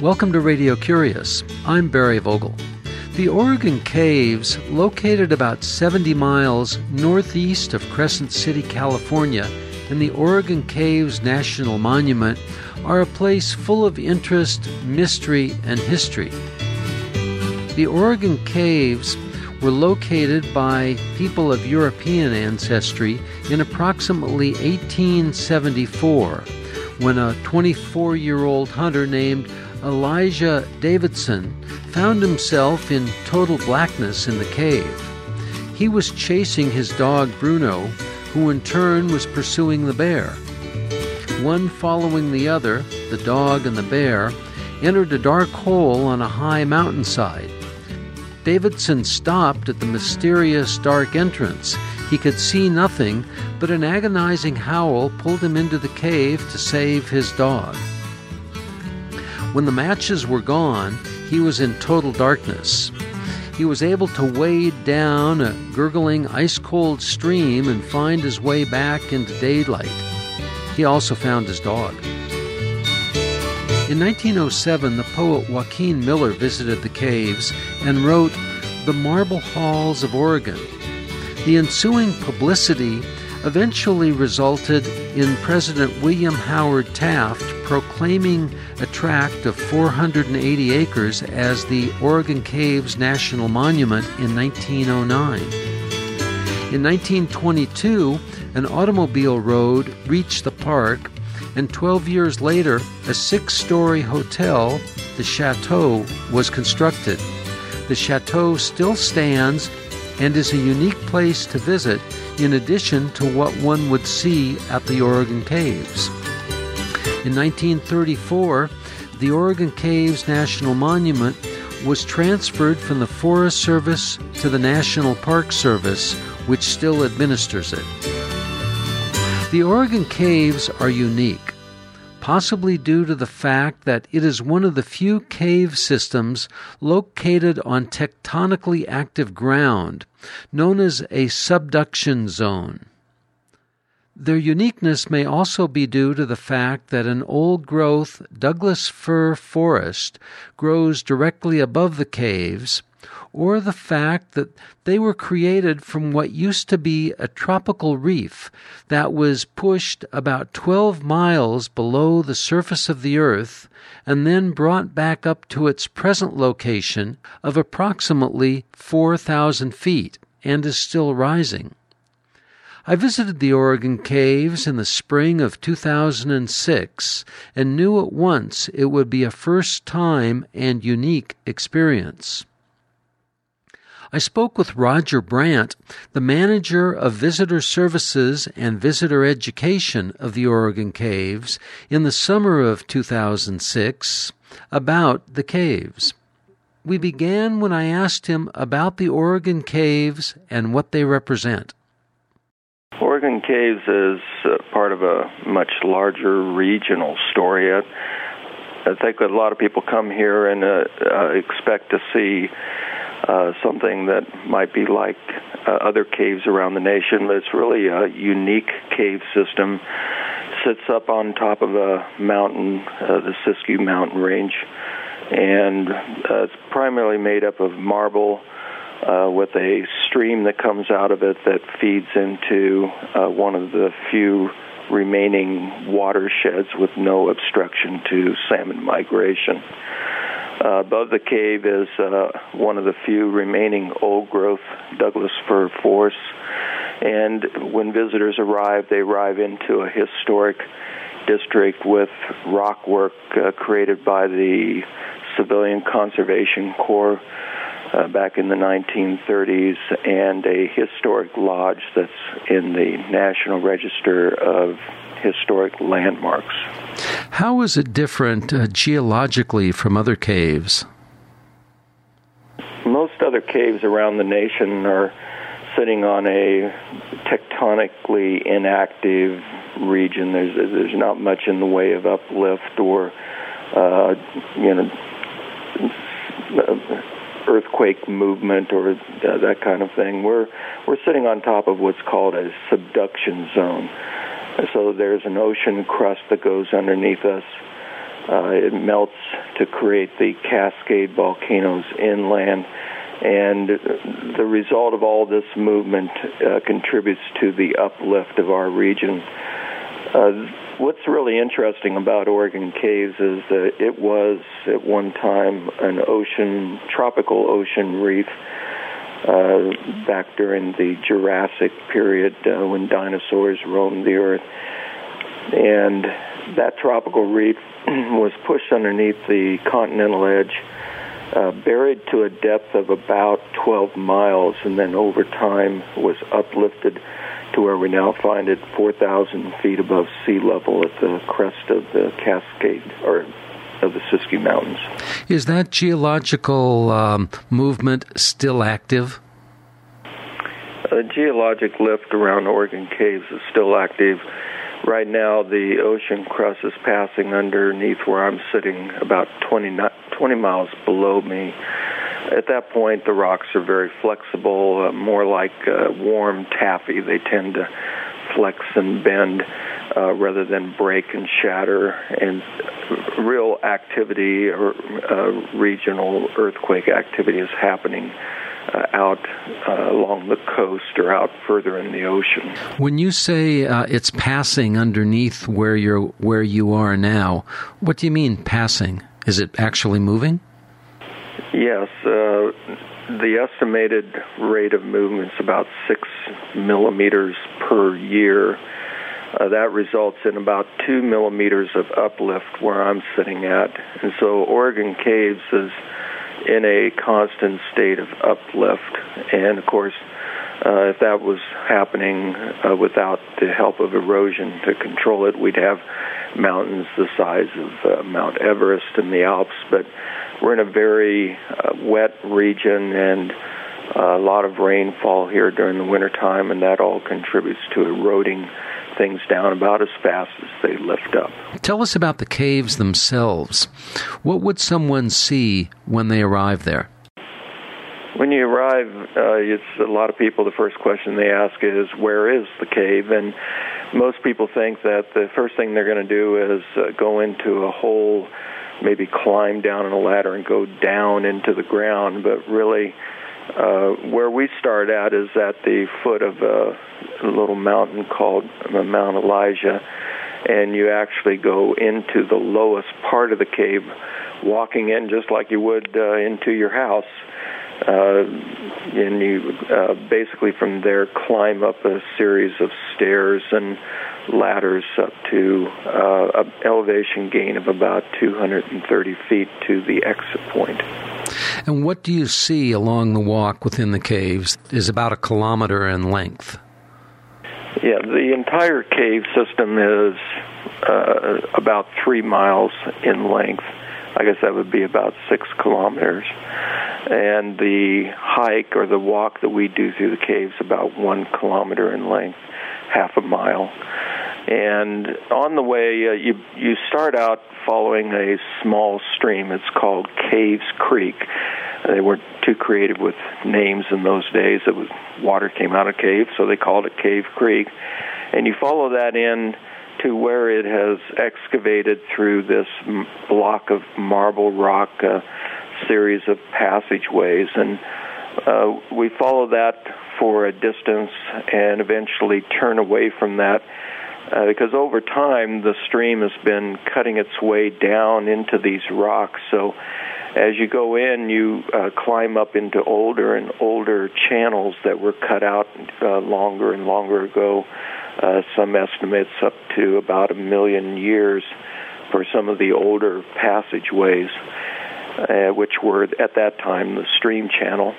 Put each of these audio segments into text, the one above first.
Welcome to Radio Curious. I'm Barry Vogel. The Oregon Caves, located about 70 miles northeast of Crescent City, California, in the Oregon Caves National Monument, are a place full of interest, mystery, and history. The Oregon Caves were located by people of European ancestry in approximately 1874 when a 24 year old hunter named Elijah Davidson found himself in total blackness in the cave. He was chasing his dog Bruno, who in turn was pursuing the bear. One following the other, the dog and the bear, entered a dark hole on a high mountainside. Davidson stopped at the mysterious dark entrance. He could see nothing, but an agonizing howl pulled him into the cave to save his dog. When the matches were gone, he was in total darkness. He was able to wade down a gurgling ice cold stream and find his way back into daylight. He also found his dog. In 1907, the poet Joaquin Miller visited the caves and wrote The Marble Halls of Oregon. The ensuing publicity eventually resulted in President William Howard Taft proclaiming a tract of 480 acres as the Oregon Caves National Monument in 1909. In 1922, an automobile road reached the park, and 12 years later, a six story hotel, the Chateau, was constructed. The Chateau still stands and is a unique place to visit in addition to what one would see at the Oregon Caves. In 1934, the Oregon Caves National Monument was transferred from the Forest Service to the National Park Service, which still administers it. The Oregon Caves are unique, possibly due to the fact that it is one of the few cave systems located on tectonically active ground known as a subduction zone. Their uniqueness may also be due to the fact that an old growth Douglas fir forest grows directly above the caves, or the fact that they were created from what used to be a tropical reef that was pushed about 12 miles below the surface of the earth and then brought back up to its present location of approximately 4,000 feet and is still rising. I visited the Oregon Caves in the spring of 2006 and knew at once it would be a first time and unique experience. I spoke with Roger Brandt, the manager of visitor services and visitor education of the Oregon Caves, in the summer of 2006 about the caves. We began when I asked him about the Oregon Caves and what they represent. Oregon Caves is uh, part of a much larger regional story. I, think a lot of people come here and uh, uh, expect to see uh, something that might be like uh, other caves around the nation, but it's really a unique cave system. Sits up on top of a mountain, uh, the Siskiyou Mountain Range, and uh, it's primarily made up of marble. Uh, with a stream that comes out of it that feeds into uh, one of the few remaining watersheds with no obstruction to salmon migration. Uh, above the cave is uh, one of the few remaining old growth Douglas fir forests. And when visitors arrive, they arrive into a historic district with rock work uh, created by the Civilian Conservation Corps uh, back in the 1930s and a historic lodge that's in the National Register of Historic Landmarks. How is it different uh, geologically from other caves? Most other caves around the nation are sitting on a tectonically inactive region. There's there's not much in the way of uplift or uh, you know earthquake movement or uh, that kind of thing. We're we're sitting on top of what's called a subduction zone. So there's an ocean crust that goes underneath us, Uh, it melts to create the Cascade volcanoes inland, and the result of all this movement uh, contributes to the uplift of our region. Uh, what's really interesting about Oregon Caves is that it was at one time an ocean, tropical ocean reef. Uh, back during the Jurassic period uh, when dinosaurs roamed the earth. And that tropical reef was pushed underneath the continental edge, uh, buried to a depth of about 12 miles, and then over time was uplifted to where we now find it 4,000 feet above sea level at the crest of the Cascade or of the Siskiyou Mountains. Is that geological um, movement still active? A geologic lift around Oregon Caves is still active. Right now, the ocean crust is passing underneath where I'm sitting, about 20, 20 miles below me. At that point, the rocks are very flexible, uh, more like uh, warm taffy. They tend to flex and bend uh, rather than break and shatter. And real activity or uh, regional earthquake activity is happening. Uh, out uh, along the coast or out further in the ocean. When you say uh, it's passing underneath where you're where you are now, what do you mean passing? Is it actually moving? Yes, uh, the estimated rate of movement is about six millimeters per year. Uh, that results in about two millimeters of uplift where I'm sitting at. And so Oregon Caves is in a constant state of uplift. And of course, uh, if that was happening uh, without the help of erosion to control it, we'd have mountains the size of uh, Mount Everest and the Alps. But we're in a very uh, wet region and uh, a lot of rainfall here during the wintertime, and that all contributes to eroding things down about as fast as they lift up. Tell us about the caves themselves. What would someone see when they arrive there? When you arrive, uh, it's a lot of people. The first question they ask is, "Where is the cave?" And most people think that the first thing they're going to do is uh, go into a hole maybe climb down on a ladder and go down into the ground, but really uh, where we start at is at the foot of a, little mountain called Mount Elijah, and you actually go into the lowest part of the cave, walking in just like you would uh, into your house. Uh, and you uh, basically from there climb up a series of stairs and ladders up to uh, an elevation gain of about 230 feet to the exit point. And what do you see along the walk within the caves is about a kilometer in length. Yeah, the entire cave system is uh, about three miles in length. I guess that would be about six kilometers. And the hike or the walk that we do through the caves about one kilometer in length, half a mile. And on the way, uh, you you start out following a small stream. It's called Caves Creek. They weren't too creative with names in those days. It was water came out of cave, so they called it Cave Creek. And you follow that in to where it has excavated through this block of marble rock, uh, series of passageways, and uh, we follow that for a distance and eventually turn away from that uh, because over time the stream has been cutting its way down into these rocks. So as you go in, you uh, climb up into older and older channels that were cut out uh, longer and longer ago. Uh, some estimates up to about a million years for some of the older passageways, uh, which were at that time the stream channel.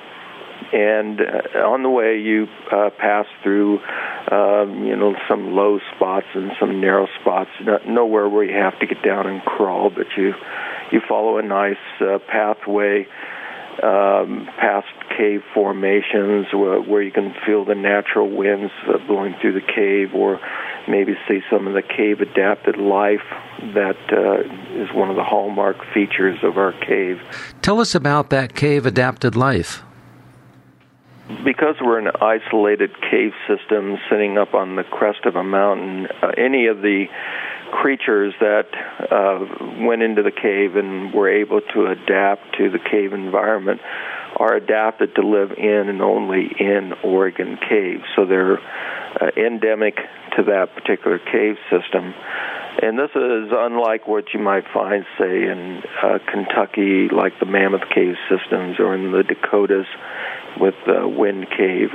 And uh, on the way you uh, pass through um, you know some low spots and some narrow spots. Not, nowhere where you have to get down and crawl but you you follow a nice uh, pathway um, past cave formations where, where you can feel the natural winds uh, blowing through the cave or maybe see some of the cave adapted life that uh, is one of the hallmark features of our cave. Tell us about that cave adapted life because we're an isolated cave system sitting up on the crest of a mountain, uh, any of the creatures that uh, went into the cave and were able to adapt to the cave environment are adapted to live in and only in Oregon caves. So they're uh, endemic to that particular cave system. And this is unlike what you might find, say, in uh, Kentucky, like the Mammoth Cave systems, or in the Dakotas with the Wind Cave.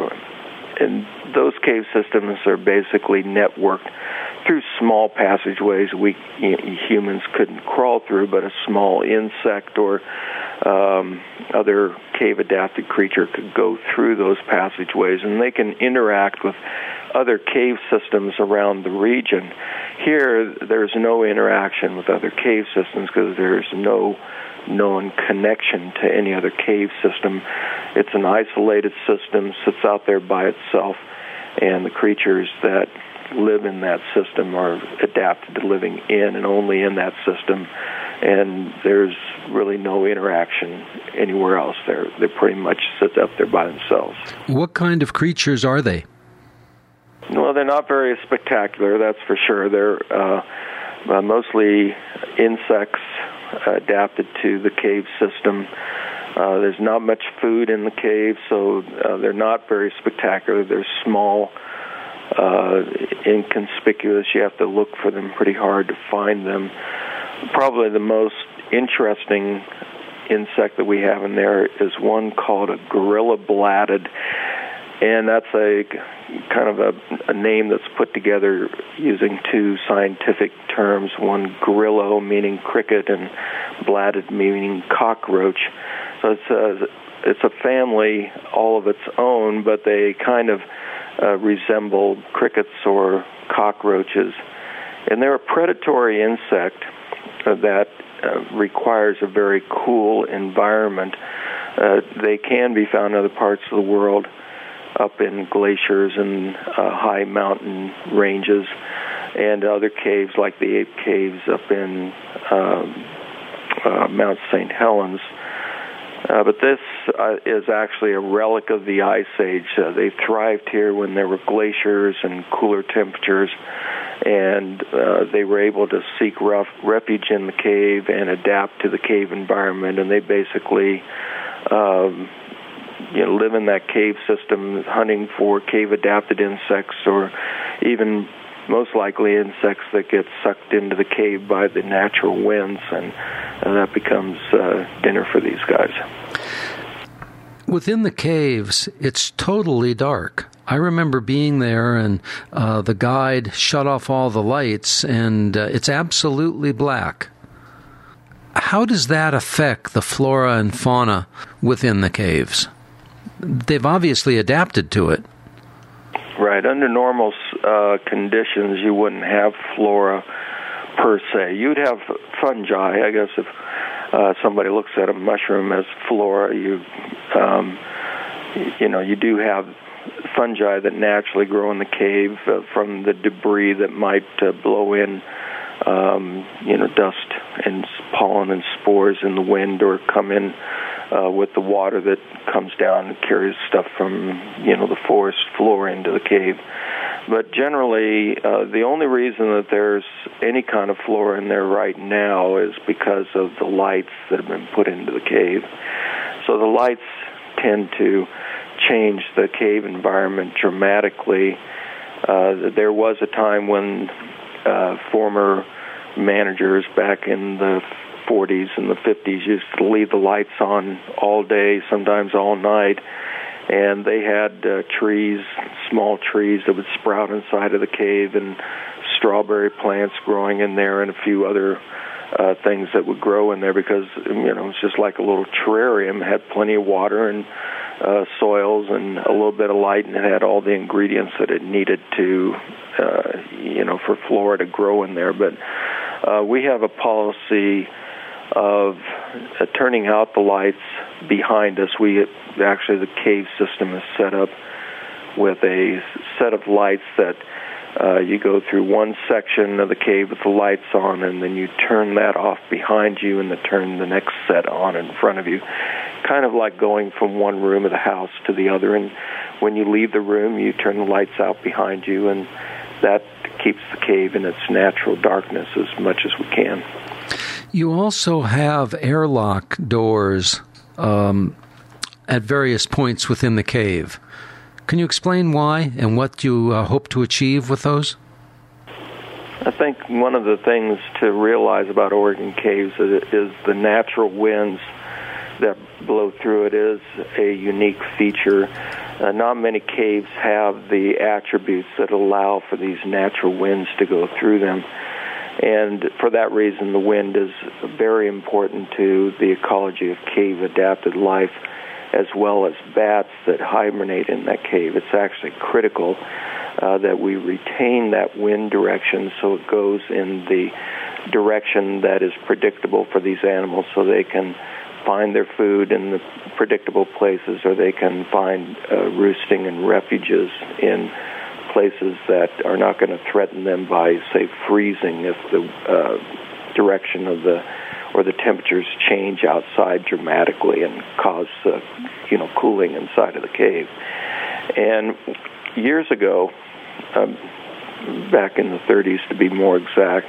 And those cave systems are basically networked through small passageways we humans couldn't crawl through, but a small insect or um, other cave adapted creature could go through those passageways, and they can interact with other cave systems around the region. Here, there's no interaction with other cave systems because there's no known connection to any other cave system. It's an isolated system, sits out there by itself, and the creatures that live in that system are adapted to living in and only in that system. And there's really no interaction anywhere else. They're they pretty much sit up there by themselves. What kind of creatures are they? Well, they're not very spectacular, that's for sure. They're uh, uh, mostly insects adapted to the cave system. Uh, there's not much food in the cave, so uh, they're not very spectacular. They're small, uh, inconspicuous. You have to look for them pretty hard to find them. Probably the most interesting insect that we have in there is one called a grylloblattid and that's a kind of a, a name that's put together using two scientific terms one grillo meaning cricket and blatted meaning cockroach. So it's a it's a family all of its own but they kind of uh, resemble crickets or cockroaches. And they're a predatory insect uh, that uh, requires a very cool environment. Uh, they can be found in other parts of the world up in glaciers and uh, high mountain ranges, and other caves like the Ape Caves up in um, uh, Mount St. Helens. Uh, but this uh, is actually a relic of the Ice Age. Uh, they thrived here when there were glaciers and cooler temperatures, and uh, they were able to seek rough, refuge in the cave and adapt to the cave environment. And they basically um, you know live in that cave system, hunting for cave adapted insects or even most likely insects that get sucked into the cave by the natural winds, and, and that becomes uh, dinner for these guys. Within the caves, it's totally dark. I remember being there, and uh, the guide shut off all the lights, and uh, it's absolutely black. How does that affect the flora and fauna within the caves? They've obviously adapted to it. Right. Under normal uh, conditions, you wouldn't have flora per se. You'd have fungi. I guess if uh, somebody looks at a mushroom as flora, you um, you know you do have fungi that naturally grow in the cave uh, from the debris that might uh, blow in. Um, you know, dust and pollen and spores in the wind, or come in uh, with the water that comes down and carries stuff from you know the forest floor into the cave. But generally, uh, the only reason that there's any kind of flora in there right now is because of the lights that have been put into the cave. So the lights tend to change the cave environment dramatically. Uh, there was a time when uh, former managers back in the 40s and the 50s used to leave the lights on all day, sometimes all night. And they had uh, trees, small trees that would sprout inside of the cave, and strawberry plants growing in there, and a few other uh, things that would grow in there because you know it's just like a little terrarium. Had plenty of water and uh, soils and a little bit of light, and it had all the ingredients that it needed to, uh, you know, for flora to grow in there. But uh, we have a policy of uh, turning out the lights behind us. We actually the cave system is set up with a set of lights that uh, you go through one section of the cave with the lights on, and then you turn that off behind you, and then turn the next set on in front of you. Kind of like going from one room of the house to the other. And when you leave the room, you turn the lights out behind you, and that keeps the cave in its natural darkness as much as we can. You also have airlock doors um, at various points within the cave. Can you explain why and what you uh, hope to achieve with those? I think one of the things to realize about Oregon caves is the natural winds that blow through it is a unique feature. Uh, not many caves have the attributes that allow for these natural winds to go through them. And for that reason, the wind is very important to the ecology of cave adapted life, as well as bats that hibernate in that cave. It's actually critical uh, that we retain that wind direction so it goes in the direction that is predictable for these animals so they can find their food in the predictable places or they can find uh, roosting and refuges in places that are not going to threaten them by, say, freezing if the uh, direction of the or the temperatures change outside dramatically and cause, uh, you know, cooling inside of the cave. And years ago, um, back in the 30s to be more exact,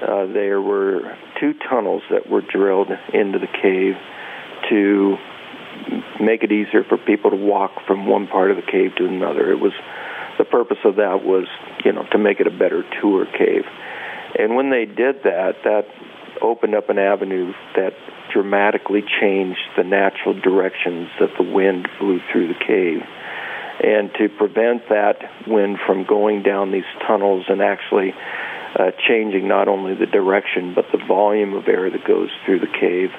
uh, there were two tunnels that were drilled into the cave to make it easier for people to walk from one part of the cave to another. It was the purpose of that was, you know, to make it a better tour cave. And when they did that, that opened up an avenue that dramatically changed the natural directions that the wind blew through the cave. And to prevent that wind from going down these tunnels and actually uh, changing not only the direction but the volume of air that goes through the cave,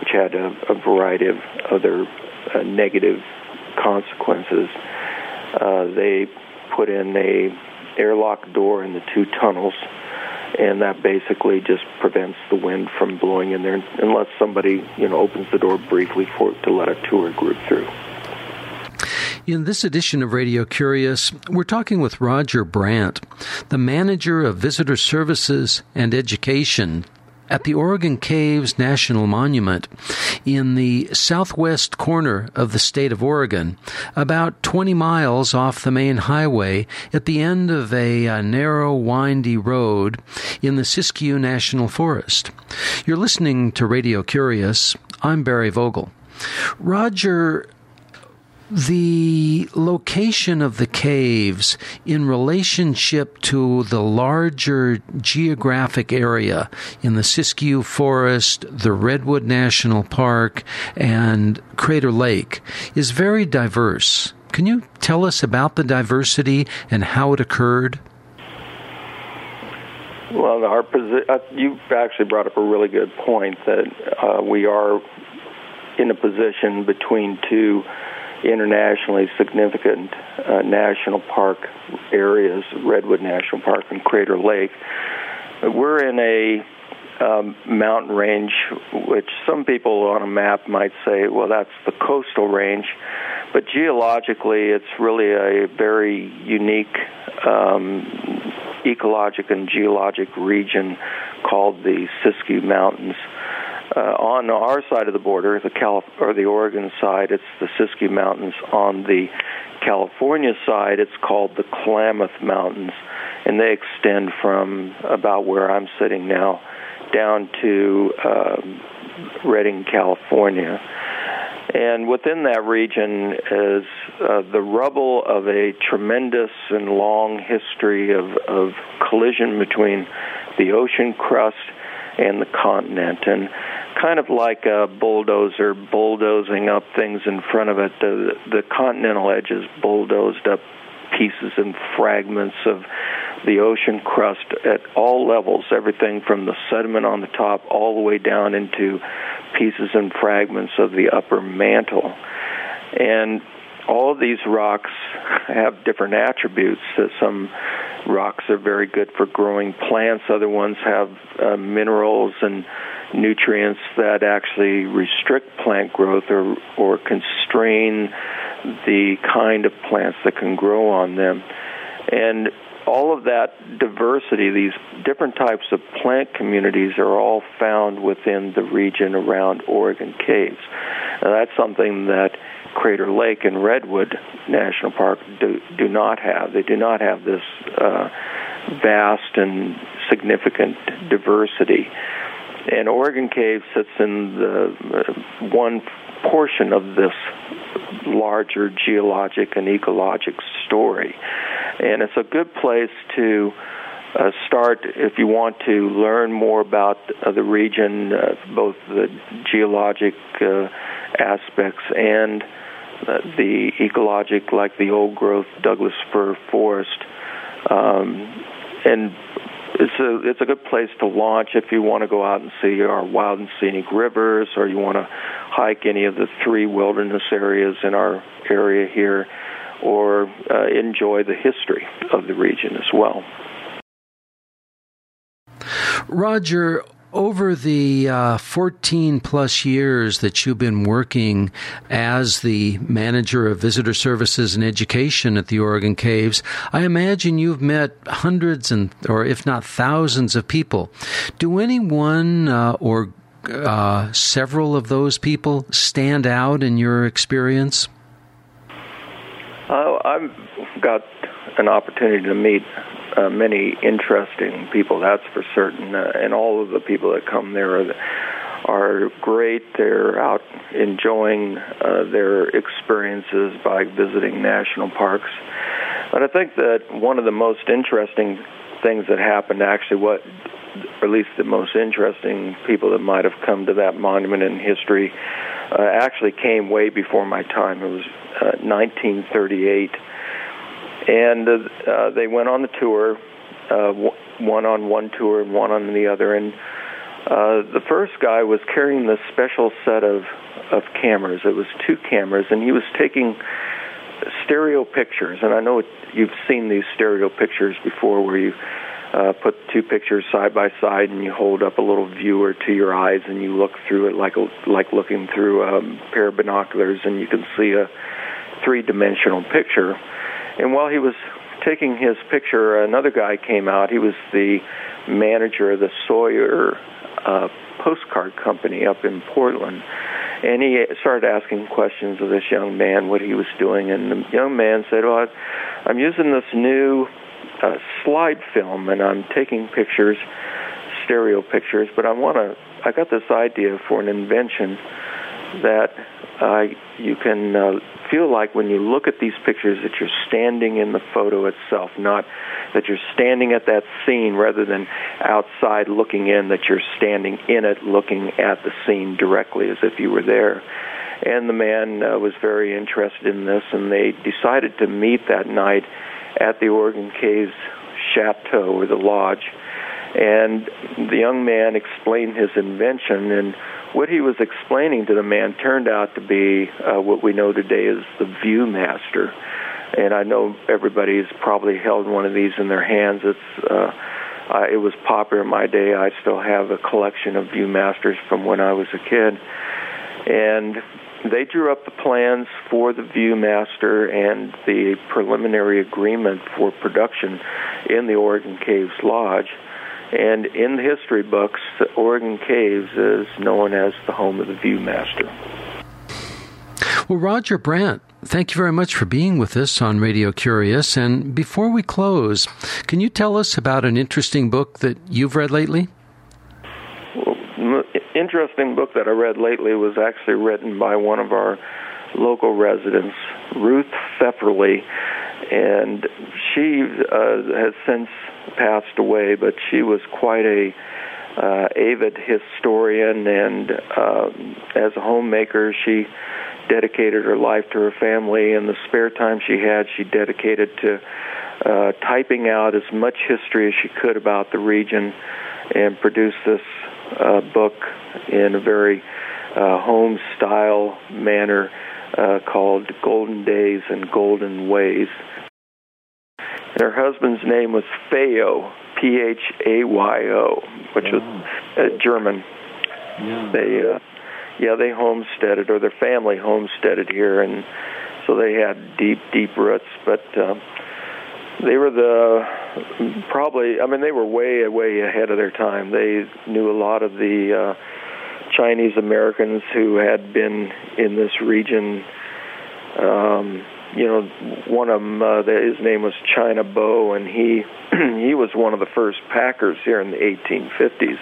which had a, a variety of other uh, negative consequences. Uh, they put in a airlock door in the two tunnels, and that basically just prevents the wind from blowing in there unless somebody you know opens the door briefly for to let a tour group through. In this edition of Radio Curious, we're talking with Roger Brandt, the manager of visitor services and education at the Oregon Caves National Monument in the southwest corner of the state of Oregon, about 20 miles off the main highway at the end of a, a, narrow, windy road in the Siskiyou National Forest. You're listening to Radio Curious. I'm Barry Vogel. Roger, the location of the caves in relationship to the larger geographic area in the Siskiyou Forest, the Redwood National Park, and Crater Lake is very diverse. Can you tell us about the diversity and how it occurred? Well, our posi- uh, you actually brought up a really good point that uh, we are in a position between two internationally significant uh, national park areas, Redwood National Park and Crater Lake. We're in a um, mountain range, which some people on a map might say, well, that's the coastal range. But geologically, it's really a very unique um, ecologic and geologic region called the Siskiyou Mountains. Uh, on our side of the border, the Calif- or the Oregon side, it's the Siskiyou Mountains. On the California side, it's called the Klamath Mountains, and they extend from about where I'm sitting now down to um, Redding, California. And within that region is uh, the rubble of a tremendous and long history of, of collision between the ocean crust and the continent. And kind of like a bulldozer bulldozing up things in front of it, the, the continental edges bulldozed up pieces and fragments of the ocean crust at all levels, everything from the sediment on the top all the way down into pieces and fragments of the upper mantle. And all of these rocks have different attributes. Some rocks are very good for growing plants, other ones have uh, minerals and nutrients that actually restrict plant growth or, or constrain the kind of plants that can grow on them. And all of that diversity, these different types of plant communities, are all found within the region around Oregon Caves. Now, that's something that Crater Lake and Redwood National Park do, do not have. They do not have this uh, vast and significant diversity. And Oregon Cave sits in the uh, one portion of this larger geologic and ecologic story. And it's a good place to uh, start if you want to learn more about uh, the region, uh, both the geologic uh, aspects and the ecologic, like the old growth Douglas fir forest. Um, and it's a it's a good place to launch if you want to go out and see our wild and scenic rivers, or you want to hike any of the three wilderness areas in our area here, or uh, enjoy the history of the region as well. Roger, over the uh, 14 plus years that you've been working as the manager of visitor services and education at the Oregon Caves, I imagine you've met hundreds and, or if not thousands of people. Do anyone uh, or uh, several of those people stand out in your experience? Uh, I've got an opportunity to meet uh, many interesting people, that's for certain. Uh, and all of the people that come there are, are great. They're out enjoying uh, their experiences by visiting national parks. But I think that one of the most interesting things that happened, actually, what or at least the most interesting people that might have come to that monument in history, uh, actually came way before my time. It was uh, 1938 and uh, they went on the tour, uh, one on one tour and one on the other. And uh, the first guy was carrying this special set of of cameras. It was two cameras, and he was taking stereo pictures. And I know you've seen these stereo pictures before, where you uh, put two pictures side by side, and you hold up a little viewer to your eyes, and you look through it like like looking through a pair of binoculars, and you can see a three dimensional picture. And while he was taking his picture, another guy came out. He was the manager of the Sawyer uh, postcard company up in Portland. And he started asking questions of this young man, what he was doing. And the young man said, Well, I'm using this new uh, slide film and I'm taking pictures, stereo pictures, but I want to, I got this idea for an invention that uh, you can uh, feel like when you look at these pictures that you're standing in the photo itself, not that you're standing at that scene rather than outside looking in, that you're standing in it looking at the scene directly as if you were there. And the man uh, was very interested in this, and they decided to meet that night at the Oregon Caves Chateau or the lodge. And the young man explained his invention and what he was explaining to the man turned out to be uh, what we know today as the ViewMaster. And I know everybody's probably held one of these in their hands. It's uh, uh, it was popular in my day. I still have a collection of ViewMasters from when I was a kid, and they drew up the plans for the ViewMaster and the preliminary agreement for production in the Oregon Caves Lodge. And in the history books, the Oregon Caves is known as the home of the Viewmaster. Well, Roger Brandt, thank you very much for being with us on Radio Curious. And before we close, can you tell us about an interesting book that you've read lately? Well, interesting book that I read lately was actually written by one of our local residents, Ruth Pfefferly, and she uh, has since passed away, but she was quite a uh, avid historian, and uh, as a homemaker, she dedicated her life to her family. And the spare time she had, she dedicated to uh, typing out as much history as she could about the region, and produced this uh, book in a very uh, home style manner uh, called Golden Days and Golden Ways. And her husband's name was Phayo, P H A Y O, which was uh, German. Yeah. They, uh, yeah, they homesteaded, or their family homesteaded here, and so they had deep, deep roots. But uh, they were the probably, I mean, they were way, way ahead of their time. They knew a lot of the uh, Chinese Americans who had been in this region. Um, you know, one of them, uh, his name was China Bo, and he he was one of the first packers here in the 1850s,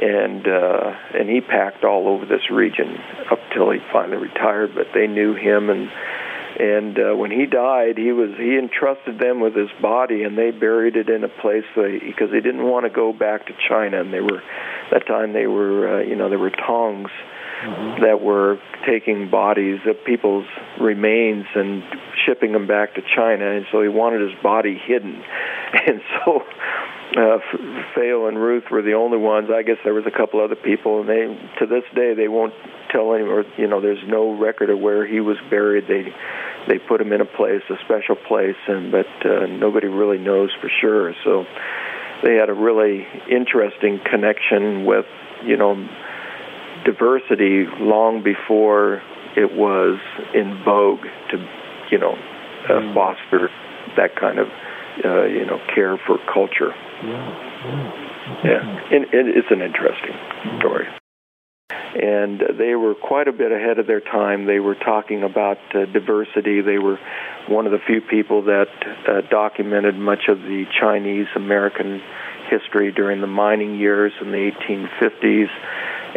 and uh, and he packed all over this region up till he finally retired. But they knew him, and and uh, when he died, he was he entrusted them with his body, and they buried it in a place they, because they didn't want to go back to China, and they were that time they were uh, you know there were tongs mm-hmm. that were taking bodies of people's remains and shipping them back to China, and so he wanted his body hidden, and so. Uh, Theo and Ruth were the only ones. I guess there was a couple other people, and they to this day they won't tell any or you know there's no record of where he was buried. They they put him in a place, a special place, and but uh, nobody really knows for sure. So they had a really interesting connection with you know diversity long before it was in vogue to, you know, uh, mm. foster that kind of, uh, you know, care for culture. Yeah, yeah. yeah. And, and it's an interesting story. And they were quite a bit ahead of their time. They were talking about uh, diversity. They were one of the few people that uh, documented much of the Chinese American history during the mining years in the 1850s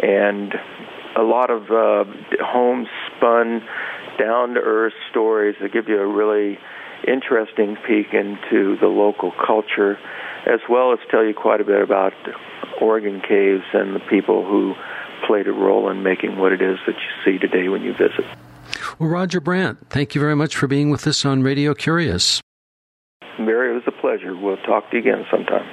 and a lot of uh, homespun, down to earth stories that give you a really interesting peek into the local culture, as well as tell you quite a bit about Oregon caves and the people who played a role in making what it is that you see today when you visit. Well, Roger Brandt, thank you very much for being with us on Radio Curious. Barry, it was a pleasure. We'll talk to you again sometime.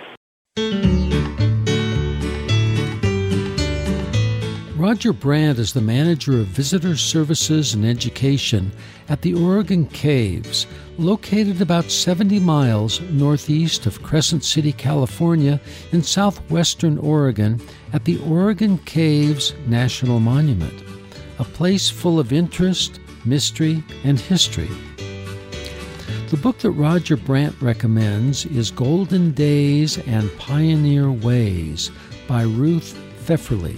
Roger Brandt is the manager of visitor services and education at the Oregon Caves, located about 70 miles northeast of Crescent City, California, in southwestern Oregon, at the Oregon Caves National Monument, a place full of interest, mystery, and history. The book that Roger Brandt recommends is Golden Days and Pioneer Ways by Ruth Pfefferly.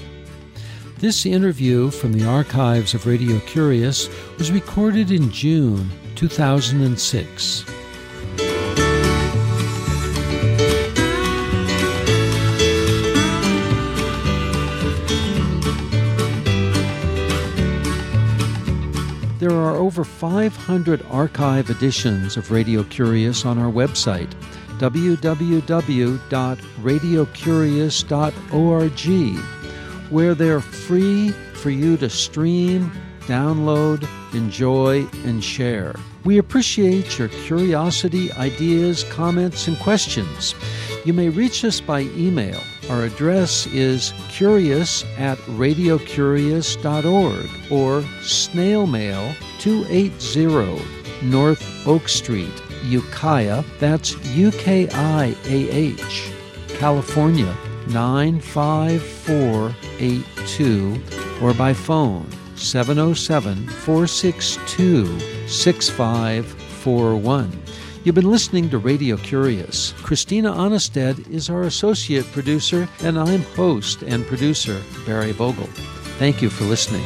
This interview from the archives of Radio Curious was recorded in June 2006. There are over 500 archive editions of Radio Curious on our website, www.radiocurious.org where they're free for you to stream, download, enjoy, and share. We appreciate your curiosity, ideas, comments, and questions. You may reach us by email. Our address is curious at radiocurious.org or snail mail 280 North Oak Street, Ukiah, that's U K I A H, California 95482 or by phone 707 462 6541. You've been listening to Radio Curious. Christina Onnested is our associate producer, and I'm host and producer Barry Vogel. Thank you for listening.